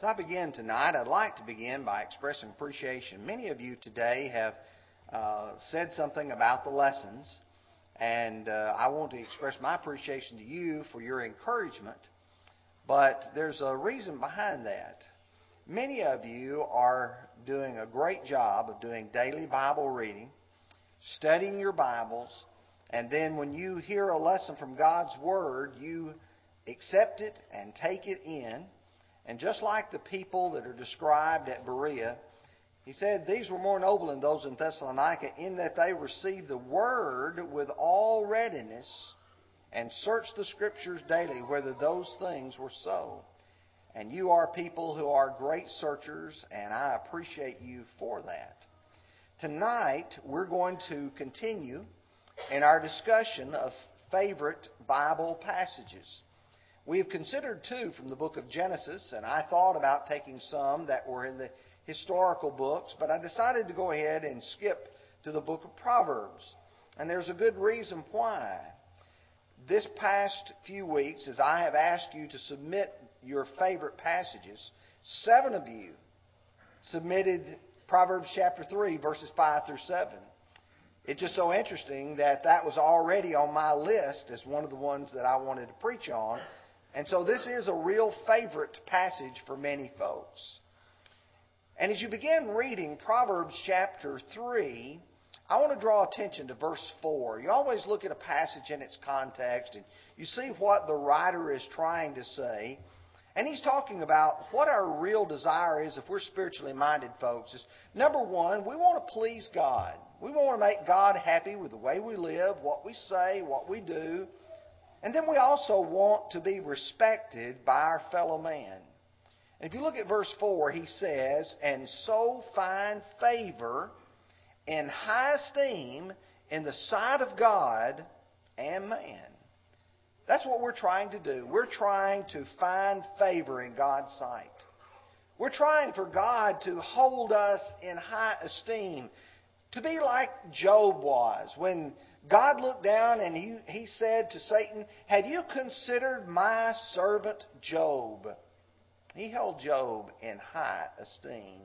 As I begin tonight, I'd like to begin by expressing appreciation. Many of you today have uh, said something about the lessons, and uh, I want to express my appreciation to you for your encouragement. But there's a reason behind that. Many of you are doing a great job of doing daily Bible reading, studying your Bibles, and then when you hear a lesson from God's Word, you accept it and take it in and just like the people that are described at Berea, he said these were more noble than those in Thessalonica in that they received the word with all readiness and searched the scriptures daily whether those things were so. And you are people who are great searchers, and I appreciate you for that. Tonight, we're going to continue in our discussion of favorite Bible passages. We have considered two from the book of Genesis, and I thought about taking some that were in the historical books, but I decided to go ahead and skip to the book of Proverbs. And there's a good reason why. This past few weeks, as I have asked you to submit your favorite passages, seven of you submitted Proverbs chapter 3, verses 5 through 7. It's just so interesting that that was already on my list as one of the ones that I wanted to preach on. And so this is a real favorite passage for many folks. And as you begin reading Proverbs chapter 3, I want to draw attention to verse 4. You always look at a passage in its context and you see what the writer is trying to say. And he's talking about what our real desire is if we're spiritually minded folks. Is number one, we want to please God. We want to make God happy with the way we live, what we say, what we do. And then we also want to be respected by our fellow man. If you look at verse 4, he says, And so find favor and high esteem in the sight of God and man. That's what we're trying to do. We're trying to find favor in God's sight. We're trying for God to hold us in high esteem, to be like Job was when God looked down and he, he said to Satan, Have you considered my servant Job? He held Job in high esteem.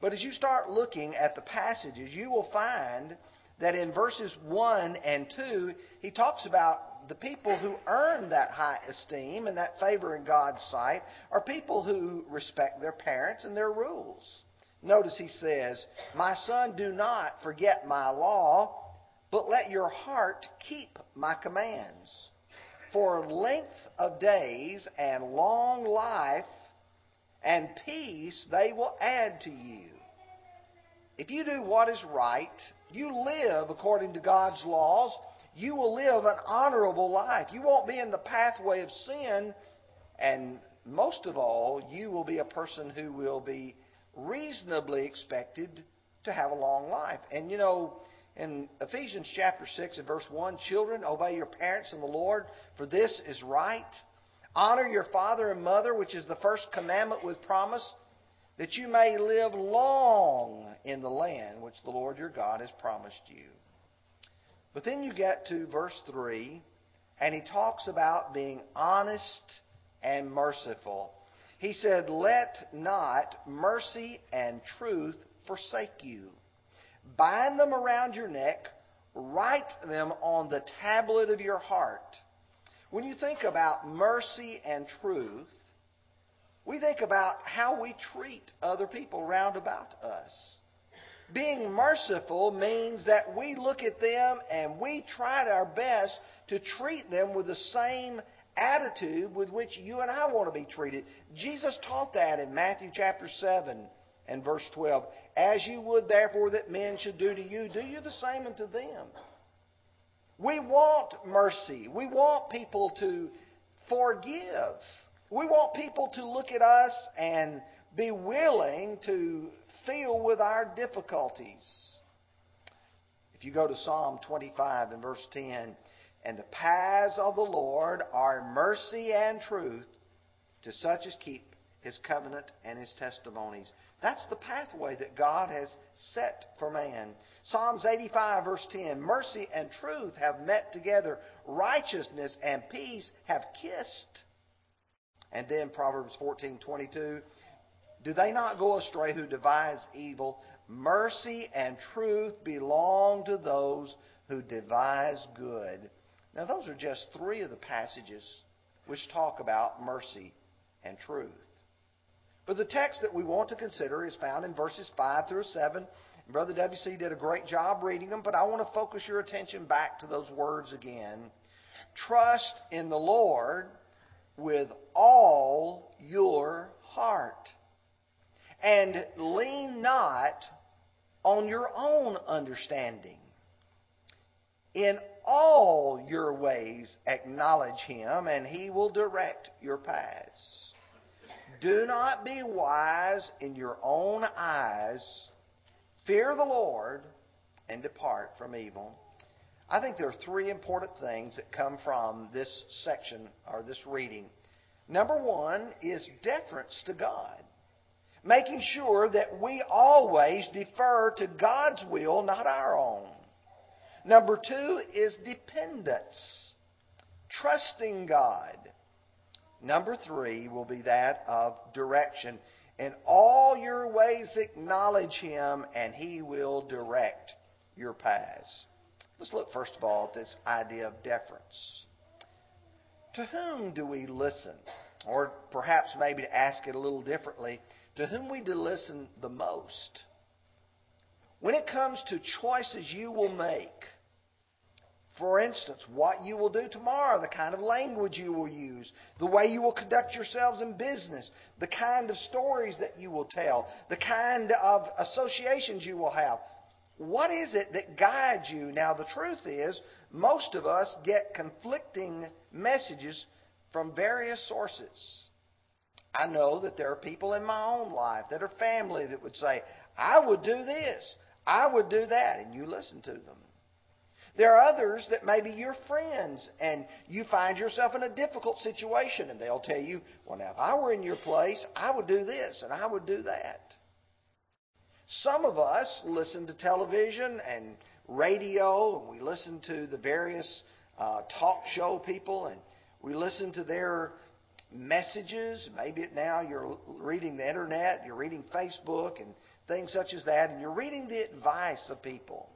But as you start looking at the passages, you will find that in verses 1 and 2, he talks about the people who earn that high esteem and that favor in God's sight are people who respect their parents and their rules. Notice he says, My son, do not forget my law but let your heart keep my commands. For length of days and long life and peace they will add to you. If you do what is right, you live according to God's laws, you will live an honorable life. You won't be in the pathway of sin, and most of all, you will be a person who will be reasonably expected to have a long life. And you know, in Ephesians chapter 6 and verse 1, children, obey your parents in the Lord, for this is right. Honor your father and mother, which is the first commandment with promise, that you may live long in the land which the Lord your God has promised you. But then you get to verse 3, and he talks about being honest and merciful. He said, Let not mercy and truth forsake you bind them around your neck, write them on the tablet of your heart. When you think about mercy and truth, we think about how we treat other people round about us. Being merciful means that we look at them and we try our best to treat them with the same attitude with which you and I want to be treated. Jesus taught that in Matthew chapter 7 and verse 12. As you would therefore that men should do to you, do you the same unto them. We want mercy. We want people to forgive. We want people to look at us and be willing to feel with our difficulties. If you go to Psalm 25 and verse 10, and the paths of the Lord are mercy and truth to such as keep his covenant and his testimonies. That's the pathway that God has set for man. Psalms 85, verse 10 Mercy and truth have met together, righteousness and peace have kissed. And then Proverbs 14:22, do they not go astray who devise evil? Mercy and truth belong to those who devise good. Now, those are just three of the passages which talk about mercy and truth. But the text that we want to consider is found in verses 5 through 7. Brother W.C. did a great job reading them, but I want to focus your attention back to those words again. Trust in the Lord with all your heart. And lean not on your own understanding. In all your ways acknowledge him, and he will direct your paths. Do not be wise in your own eyes. Fear the Lord and depart from evil. I think there are three important things that come from this section or this reading. Number one is deference to God, making sure that we always defer to God's will, not our own. Number two is dependence, trusting God. Number three will be that of direction. In all your ways acknowledge Him, and He will direct your paths. Let's look first of all at this idea of deference. To whom do we listen? Or perhaps maybe to ask it a little differently, to whom we do listen the most? When it comes to choices you will make, for instance, what you will do tomorrow, the kind of language you will use, the way you will conduct yourselves in business, the kind of stories that you will tell, the kind of associations you will have. What is it that guides you? Now, the truth is, most of us get conflicting messages from various sources. I know that there are people in my own life that are family that would say, I would do this, I would do that, and you listen to them. There are others that may be your friends and you find yourself in a difficult situation and they'll tell you, well, now, if I were in your place, I would do this and I would do that. Some of us listen to television and radio and we listen to the various uh, talk show people and we listen to their messages. Maybe now you're reading the internet, you're reading Facebook and things such as that, and you're reading the advice of people.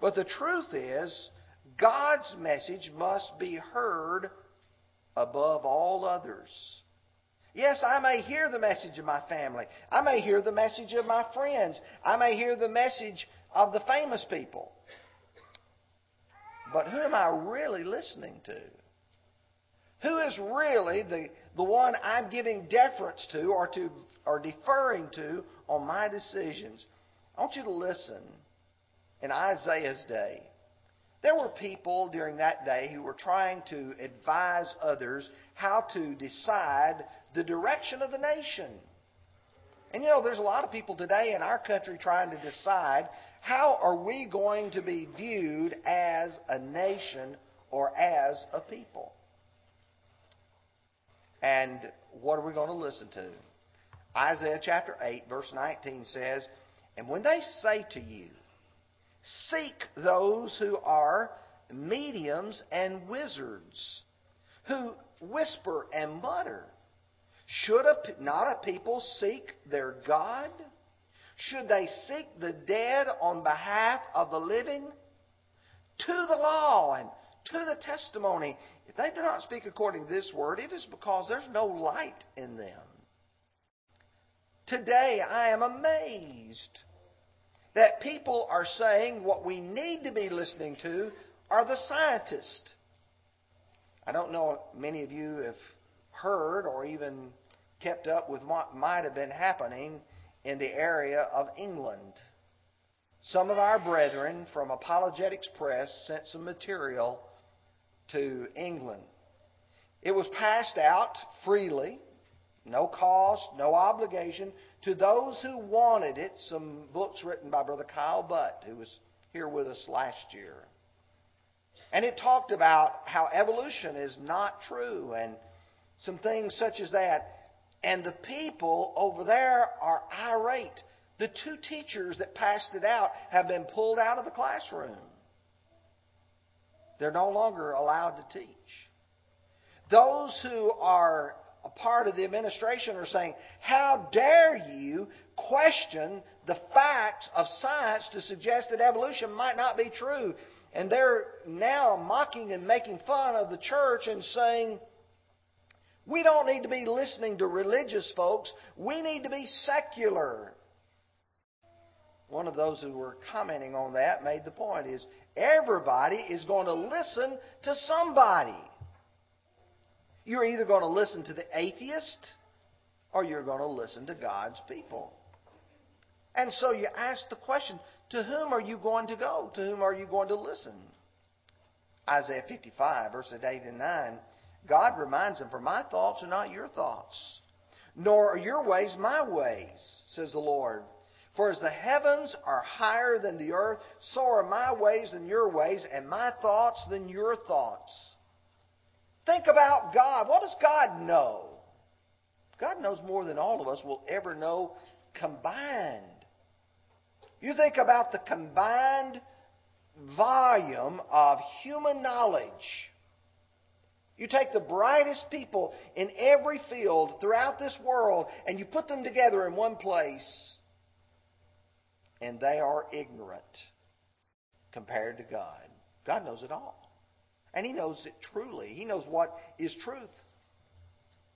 But the truth is, God's message must be heard above all others. Yes, I may hear the message of my family. I may hear the message of my friends. I may hear the message of the famous people. But who am I really listening to? Who is really the, the one I'm giving deference to or, to or deferring to on my decisions? I want you to listen in Isaiah's day, there were people during that day who were trying to advise others how to decide the direction of the nation. And you know, there's a lot of people today in our country trying to decide how are we going to be viewed as a nation or as a people. And what are we going to listen to? Isaiah chapter 8, verse 19 says, And when they say to you, Seek those who are mediums and wizards, who whisper and mutter. Should a, not a people seek their God? Should they seek the dead on behalf of the living? To the law and to the testimony. If they do not speak according to this word, it is because there's no light in them. Today I am amazed that people are saying what we need to be listening to are the scientists. I don't know if many of you have heard or even kept up with what might have been happening in the area of England. Some of our brethren from Apologetics Press sent some material to England. It was passed out freely no cost, no obligation to those who wanted it. Some books written by Brother Kyle Butt, who was here with us last year. And it talked about how evolution is not true and some things such as that. And the people over there are irate. The two teachers that passed it out have been pulled out of the classroom. They're no longer allowed to teach. Those who are a part of the administration are saying, How dare you question the facts of science to suggest that evolution might not be true? And they're now mocking and making fun of the church and saying, we don't need to be listening to religious folks. We need to be secular. One of those who were commenting on that made the point is everybody is going to listen to somebody. You're either going to listen to the atheist or you're going to listen to God's people. And so you ask the question to whom are you going to go? To whom are you going to listen? Isaiah 55, verses 8 and 9. God reminds them, For my thoughts are not your thoughts, nor are your ways my ways, says the Lord. For as the heavens are higher than the earth, so are my ways than your ways, and my thoughts than your thoughts. Think about God. What does God know? God knows more than all of us will ever know combined. You think about the combined volume of human knowledge. You take the brightest people in every field throughout this world and you put them together in one place, and they are ignorant compared to God. God knows it all. And He knows it truly. He knows what is truth.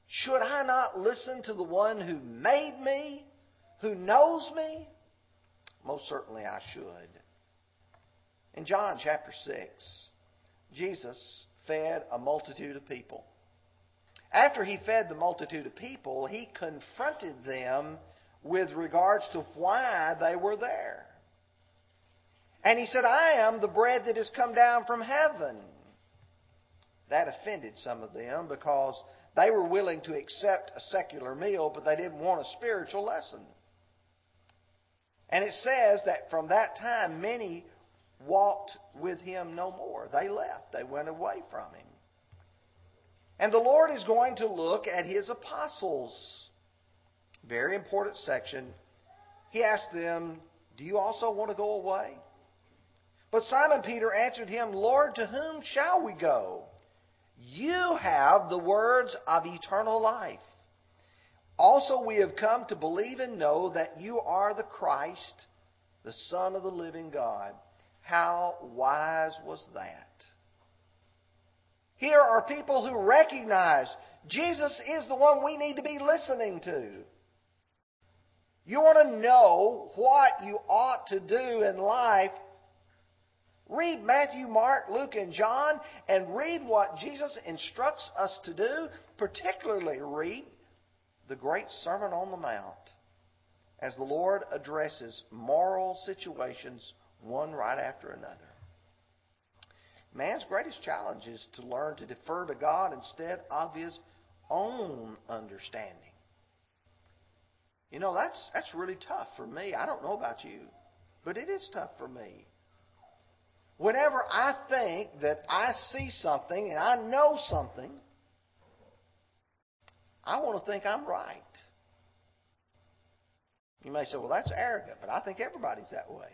Should I not listen to the one who made me, who knows me? Most certainly I should. In John chapter 6, Jesus fed a multitude of people. After he fed the multitude of people, he confronted them with regards to why they were there. And he said, I am the bread that has come down from heaven. That offended some of them because they were willing to accept a secular meal, but they didn't want a spiritual lesson. And it says that from that time, many walked with him no more. They left, they went away from him. And the Lord is going to look at his apostles. Very important section. He asked them, Do you also want to go away? But Simon Peter answered him, Lord, to whom shall we go? You have the words of eternal life. Also, we have come to believe and know that you are the Christ, the Son of the living God. How wise was that? Here are people who recognize Jesus is the one we need to be listening to. You want to know what you ought to do in life? Read Matthew, Mark, Luke, and John and read what Jesus instructs us to do. Particularly read the great Sermon on the Mount as the Lord addresses moral situations one right after another. Man's greatest challenge is to learn to defer to God instead of his own understanding. You know, that's, that's really tough for me. I don't know about you, but it is tough for me. Whenever I think that I see something and I know something, I want to think I'm right. You may say, well, that's arrogant, but I think everybody's that way.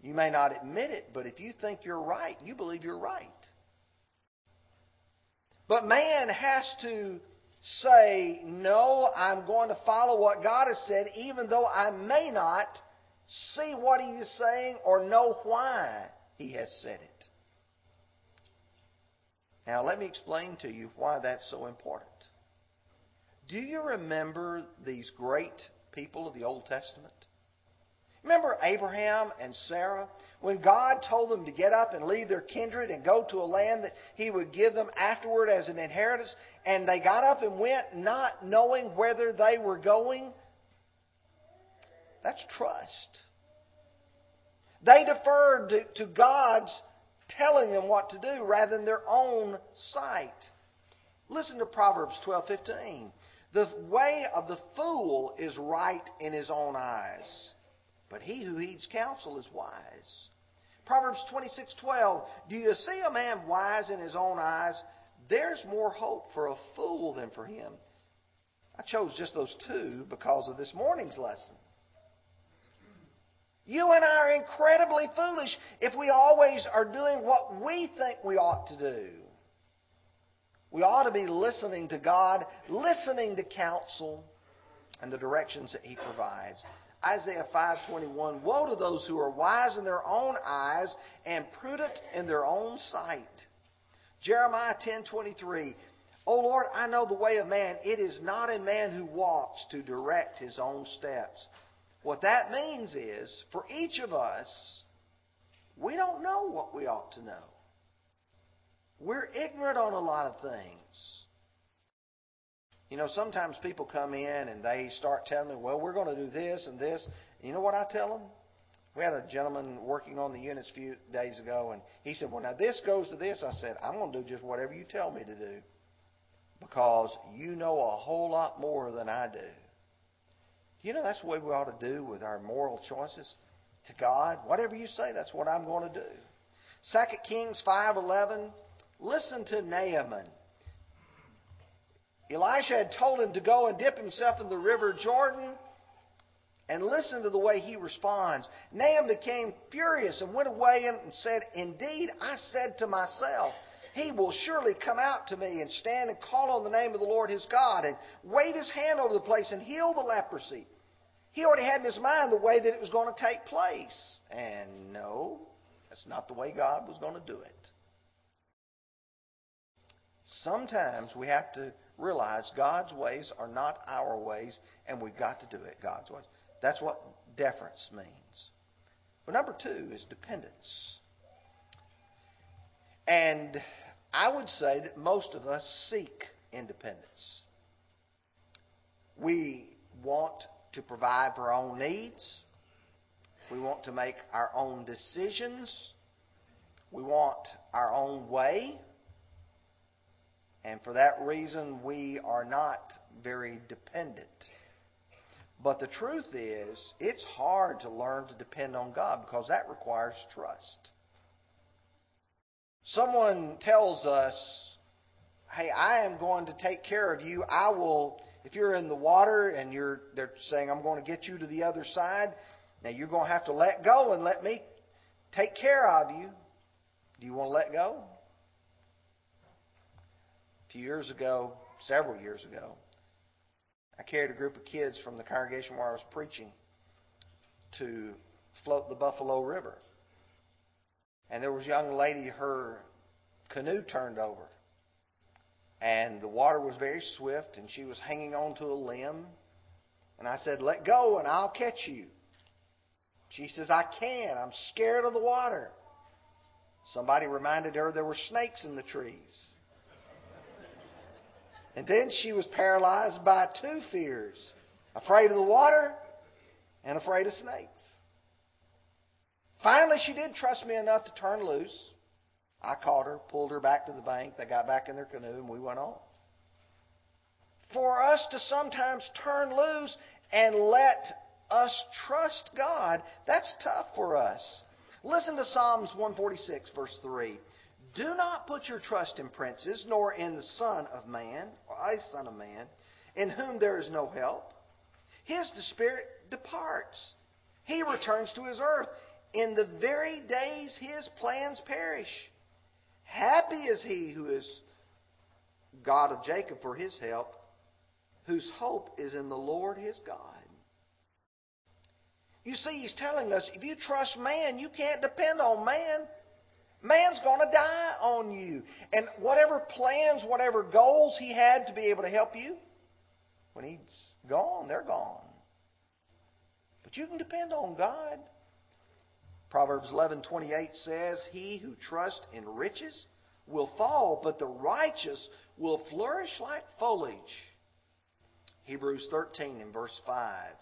You may not admit it, but if you think you're right, you believe you're right. But man has to say, no, I'm going to follow what God has said, even though I may not see what He is saying or know why He has said it. Now, let me explain to you why that's so important. Do you remember these great people of the Old Testament? Remember Abraham and Sarah? When God told them to get up and leave their kindred and go to a land that He would give them afterward as an inheritance, and they got up and went not knowing whether they were going? That's trust. They deferred to, to God's telling them what to do rather than their own sight. Listen to Proverbs 12:15. The way of the fool is right in his own eyes but he who heeds counsel is wise. Proverbs 26:12 Do you see a man wise in his own eyes? There's more hope for a fool than for him. I chose just those two because of this morning's lesson. You and I are incredibly foolish if we always are doing what we think we ought to do. We ought to be listening to God, listening to counsel and the directions that He provides. Isaiah 5:21 Woe to those who are wise in their own eyes and prudent in their own sight. Jeremiah 10:23 O Lord, I know the way of man. It is not a man who walks to direct his own steps. What that means is, for each of us, we don't know what we ought to know. We're ignorant on a lot of things. You know, sometimes people come in and they start telling me, well, we're going to do this and this. You know what I tell them? We had a gentleman working on the units a few days ago, and he said, well, now this goes to this. I said, I'm going to do just whatever you tell me to do because you know a whole lot more than I do. You know, that's way we ought to do with our moral choices to God. Whatever you say, that's what I'm going to do. 2 Kings 5.11, listen to Naaman. Elisha had told him to go and dip himself in the river Jordan. And listen to the way he responds. Naaman became furious and went away and said, Indeed, I said to myself, He will surely come out to me and stand and call on the name of the Lord his God and wave his hand over the place and heal the leprosy. He already had in his mind the way that it was going to take place. And no, that's not the way God was going to do it. Sometimes we have to realize God's ways are not our ways, and we've got to do it God's ways. That's what deference means. But number two is dependence. And I would say that most of us seek independence. We want to provide for our own needs. We want to make our own decisions. We want our own way. And for that reason, we are not very dependent. But the truth is, it's hard to learn to depend on God because that requires trust. Someone tells us, hey, I am going to take care of you. I will, if you're in the water and you're, they're saying, I'm going to get you to the other side, now you're going to have to let go and let me take care of you. Do you want to let go? A few years ago, several years ago, I carried a group of kids from the congregation where I was preaching to float the Buffalo River. And there was a young lady, her canoe turned over. And the water was very swift, and she was hanging on to a limb. And I said, Let go, and I'll catch you. She says, I can't. I'm scared of the water. Somebody reminded her there were snakes in the trees. And then she was paralyzed by two fears afraid of the water and afraid of snakes. Finally, she did trust me enough to turn loose. I caught her, pulled her back to the bank. They got back in their canoe, and we went on. For us to sometimes turn loose and let us trust God, that's tough for us. Listen to Psalms 146, verse 3. Do not put your trust in princes, nor in the Son of Man, or a Son of Man, in whom there is no help. His spirit departs. He returns to his earth. In the very days his plans perish. Happy is he who is God of Jacob for his help, whose hope is in the Lord his God. You see, he's telling us if you trust man, you can't depend on man. Man's going to die on you. And whatever plans, whatever goals he had to be able to help you, when he's gone, they're gone. But you can depend on God. Proverbs 11:28 says, "He who trusts in riches will fall, but the righteous will flourish like foliage." Hebrews 13 and verse 5.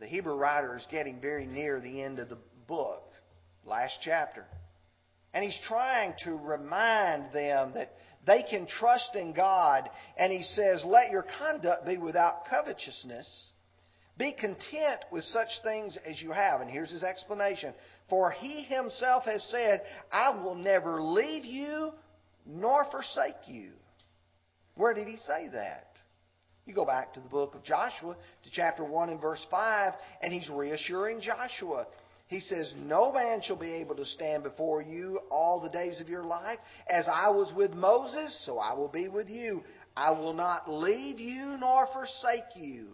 The Hebrew writer is getting very near the end of the book, last chapter. And he's trying to remind them that they can trust in God. And he says, Let your conduct be without covetousness. Be content with such things as you have. And here's his explanation. For he himself has said, I will never leave you nor forsake you. Where did he say that? You go back to the book of Joshua, to chapter 1 and verse 5, and he's reassuring Joshua. He says, No man shall be able to stand before you all the days of your life. As I was with Moses, so I will be with you. I will not leave you nor forsake you.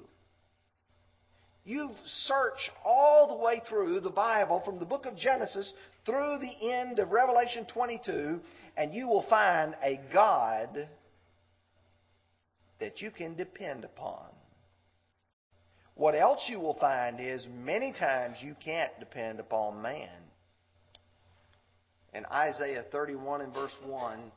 You search all the way through the Bible, from the book of Genesis through the end of Revelation 22, and you will find a God that you can depend upon. What else you will find is many times you can't depend upon man. In Isaiah 31 and verse 1,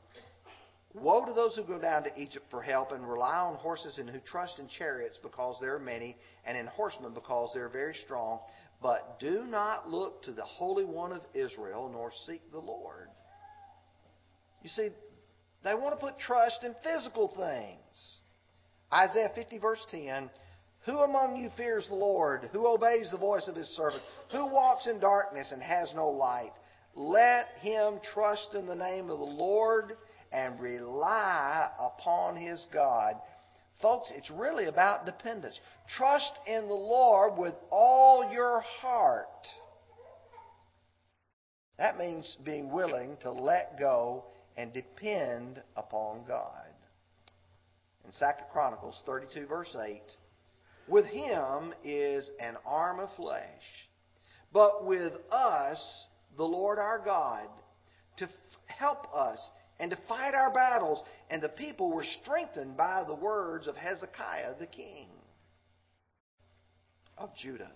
Woe to those who go down to Egypt for help and rely on horses and who trust in chariots because there are many, and in horsemen because they are very strong. But do not look to the Holy One of Israel nor seek the Lord. You see, they want to put trust in physical things. Isaiah 50, verse 10 Who among you fears the Lord? Who obeys the voice of his servant? Who walks in darkness and has no light? Let him trust in the name of the Lord and rely upon his God. Folks, it's really about dependence. Trust in the Lord with all your heart. That means being willing to let go and depend upon God. In 2 Chronicles 32, verse 8, with him is an arm of flesh, but with us, the Lord our God, to help us and to fight our battles. And the people were strengthened by the words of Hezekiah the king of Judah.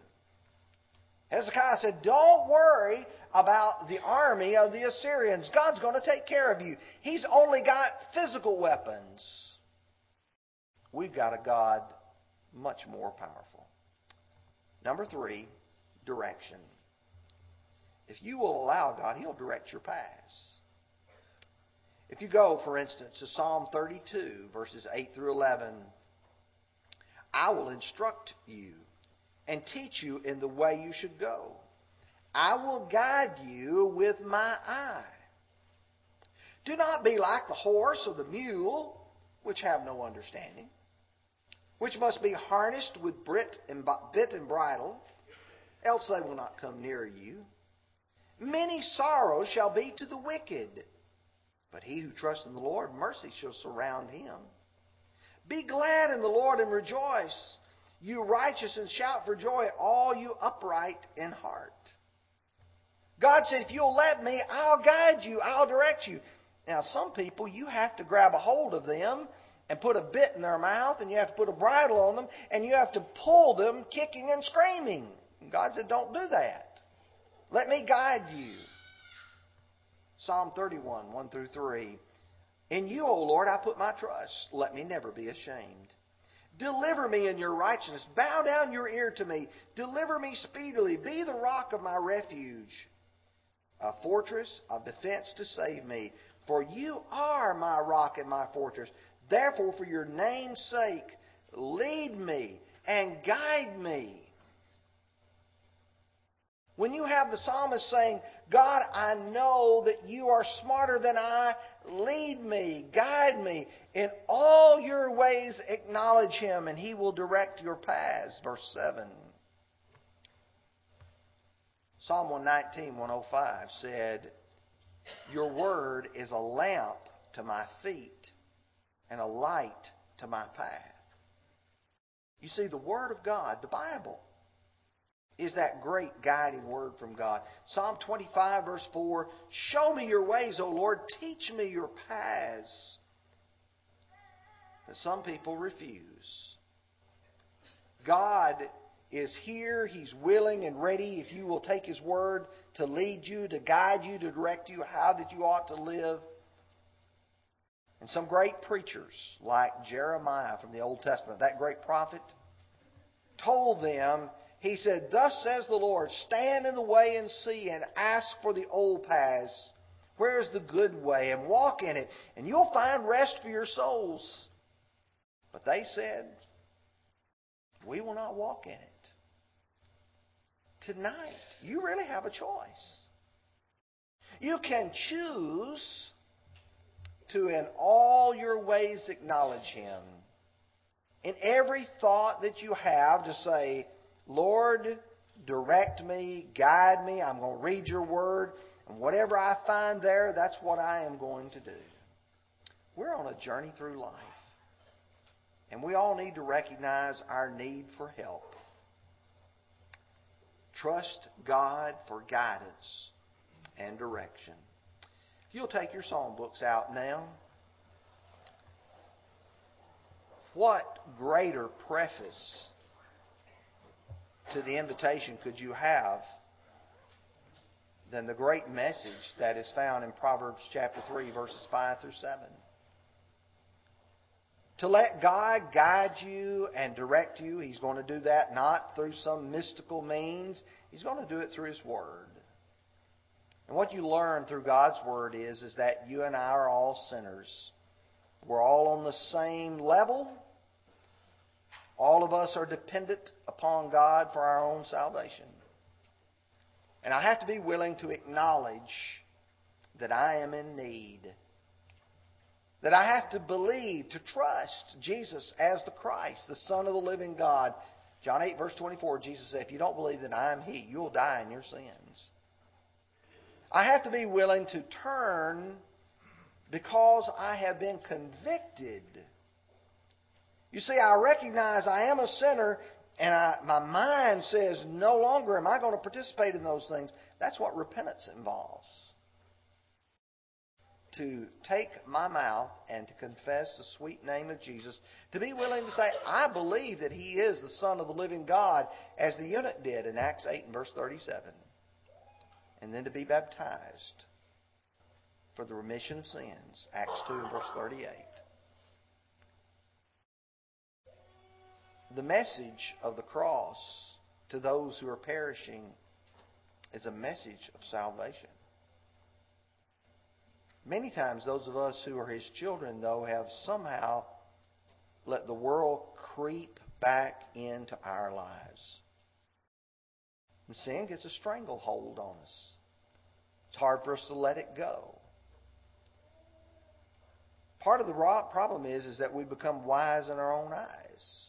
Hezekiah said, Don't worry about the army of the Assyrians. God's going to take care of you. He's only got physical weapons. We've got a God much more powerful. Number three, direction. If you will allow God, He'll direct your paths. If you go, for instance, to Psalm 32, verses 8 through 11, I will instruct you and teach you in the way you should go. I will guide you with my eye. Do not be like the horse or the mule, which have no understanding, which must be harnessed with bit and bridle, else they will not come near you. Many sorrows shall be to the wicked but he who trusts in the Lord, mercy shall surround him. Be glad in the Lord and rejoice, you righteous, and shout for joy, all you upright in heart. God said, if you'll let me, I'll guide you, I'll direct you. Now, some people, you have to grab a hold of them and put a bit in their mouth, and you have to put a bridle on them, and you have to pull them kicking and screaming. God said, don't do that. Let me guide you. Psalm 31, 1 through 3. In you, O Lord, I put my trust. Let me never be ashamed. Deliver me in your righteousness. Bow down your ear to me. Deliver me speedily. Be the rock of my refuge, a fortress of defense to save me. For you are my rock and my fortress. Therefore, for your name's sake, lead me and guide me. When you have the psalmist saying, God, I know that you are smarter than I. Lead me, guide me. In all your ways, acknowledge him, and he will direct your paths. Verse 7. Psalm 119, 105 said, Your word is a lamp to my feet and a light to my path. You see, the Word of God, the Bible, is that great guiding word from God. Psalm 25, verse 4 Show me your ways, O Lord. Teach me your paths. But some people refuse. God is here. He's willing and ready if you will take His word to lead you, to guide you, to direct you how that you ought to live. And some great preachers, like Jeremiah from the Old Testament, that great prophet, told them he said, Thus says the Lord, stand in the way and see, and ask for the old paths. Where's the good way? And walk in it, and you'll find rest for your souls. But they said, We will not walk in it. Tonight, you really have a choice. You can choose to, in all your ways, acknowledge Him. In every thought that you have, to say, Lord, direct me, guide me. I'm going to read your word. And whatever I find there, that's what I am going to do. We're on a journey through life. And we all need to recognize our need for help. Trust God for guidance and direction. If you'll take your song books out now, what greater preface to the invitation could you have than the great message that is found in Proverbs chapter 3, verses 5 through 7? To let God guide you and direct you, He's going to do that not through some mystical means. He's going to do it through His Word. And what you learn through God's Word is, is that you and I are all sinners. We're all on the same level. All of us are dependent upon God for our own salvation. And I have to be willing to acknowledge that I am in need that I have to believe, to trust Jesus as the Christ, the Son of the living God. John 8, verse 24, Jesus said, If you don't believe that I am He, you'll die in your sins. I have to be willing to turn because I have been convicted. You see, I recognize I am a sinner, and I, my mind says, no longer am I going to participate in those things. That's what repentance involves to take my mouth and to confess the sweet name of Jesus, to be willing to say, I believe that He is the Son of the living God, as the eunuch did in Acts 8 and verse 37, and then to be baptized for the remission of sins, Acts 2 and verse 38. The message of the cross to those who are perishing is a message of salvation. Many times, those of us who are His children, though, have somehow let the world creep back into our lives. And sin gets a stranglehold on us. It's hard for us to let it go. Part of the problem is, is that we become wise in our own eyes.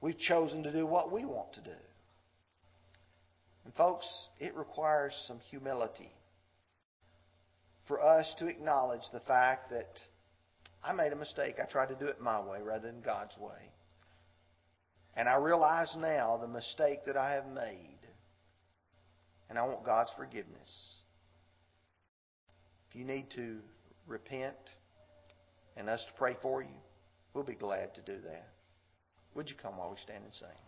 We've chosen to do what we want to do. And folks, it requires some humility for us to acknowledge the fact that I made a mistake. I tried to do it my way rather than God's way. And I realize now the mistake that I have made. And I want God's forgiveness. If you need to repent and us to pray for you, we'll be glad to do that. Would you come while we stand and sing?